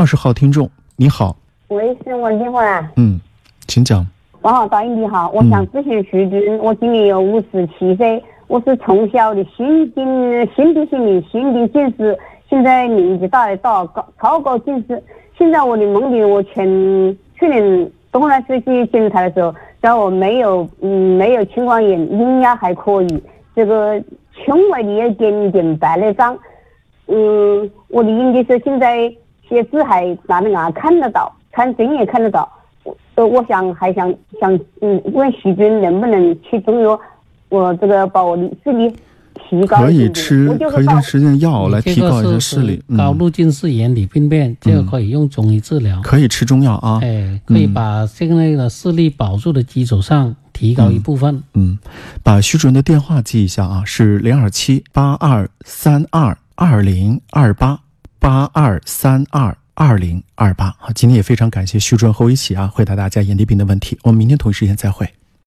二十号听众，你好，喂，是我的电话啊。嗯，请讲。王好，导演你好，我想咨询徐军，我今年有五十七岁，我是从小的心病、心病、心理、心病近视，现在年纪大了，到高超高近视。现在我的梦里，我前去年冬来自己检查的时候，在我没有嗯没有青光眼，眼压还可以，这个胸围的有点点白内障。嗯，我的眼睛是现在写字还哪里啊看得到，看真也看得到。呃，我想还想想，嗯，问徐军能不能吃中药，我这个把我视力提高可以吃，可以吃点药来提高一下视力。高度近视眼底病变，这个可以用中医治疗。可以吃中药啊，哎，可以把现在的视力保住的基础上提高一部分。嗯，把徐主任的电话记一下啊，是零二七八二三二二零二八八二三二。二零二八好，今天也非常感谢徐主任和我一起啊回答大家眼底病的问题。我们明天同一时间再会。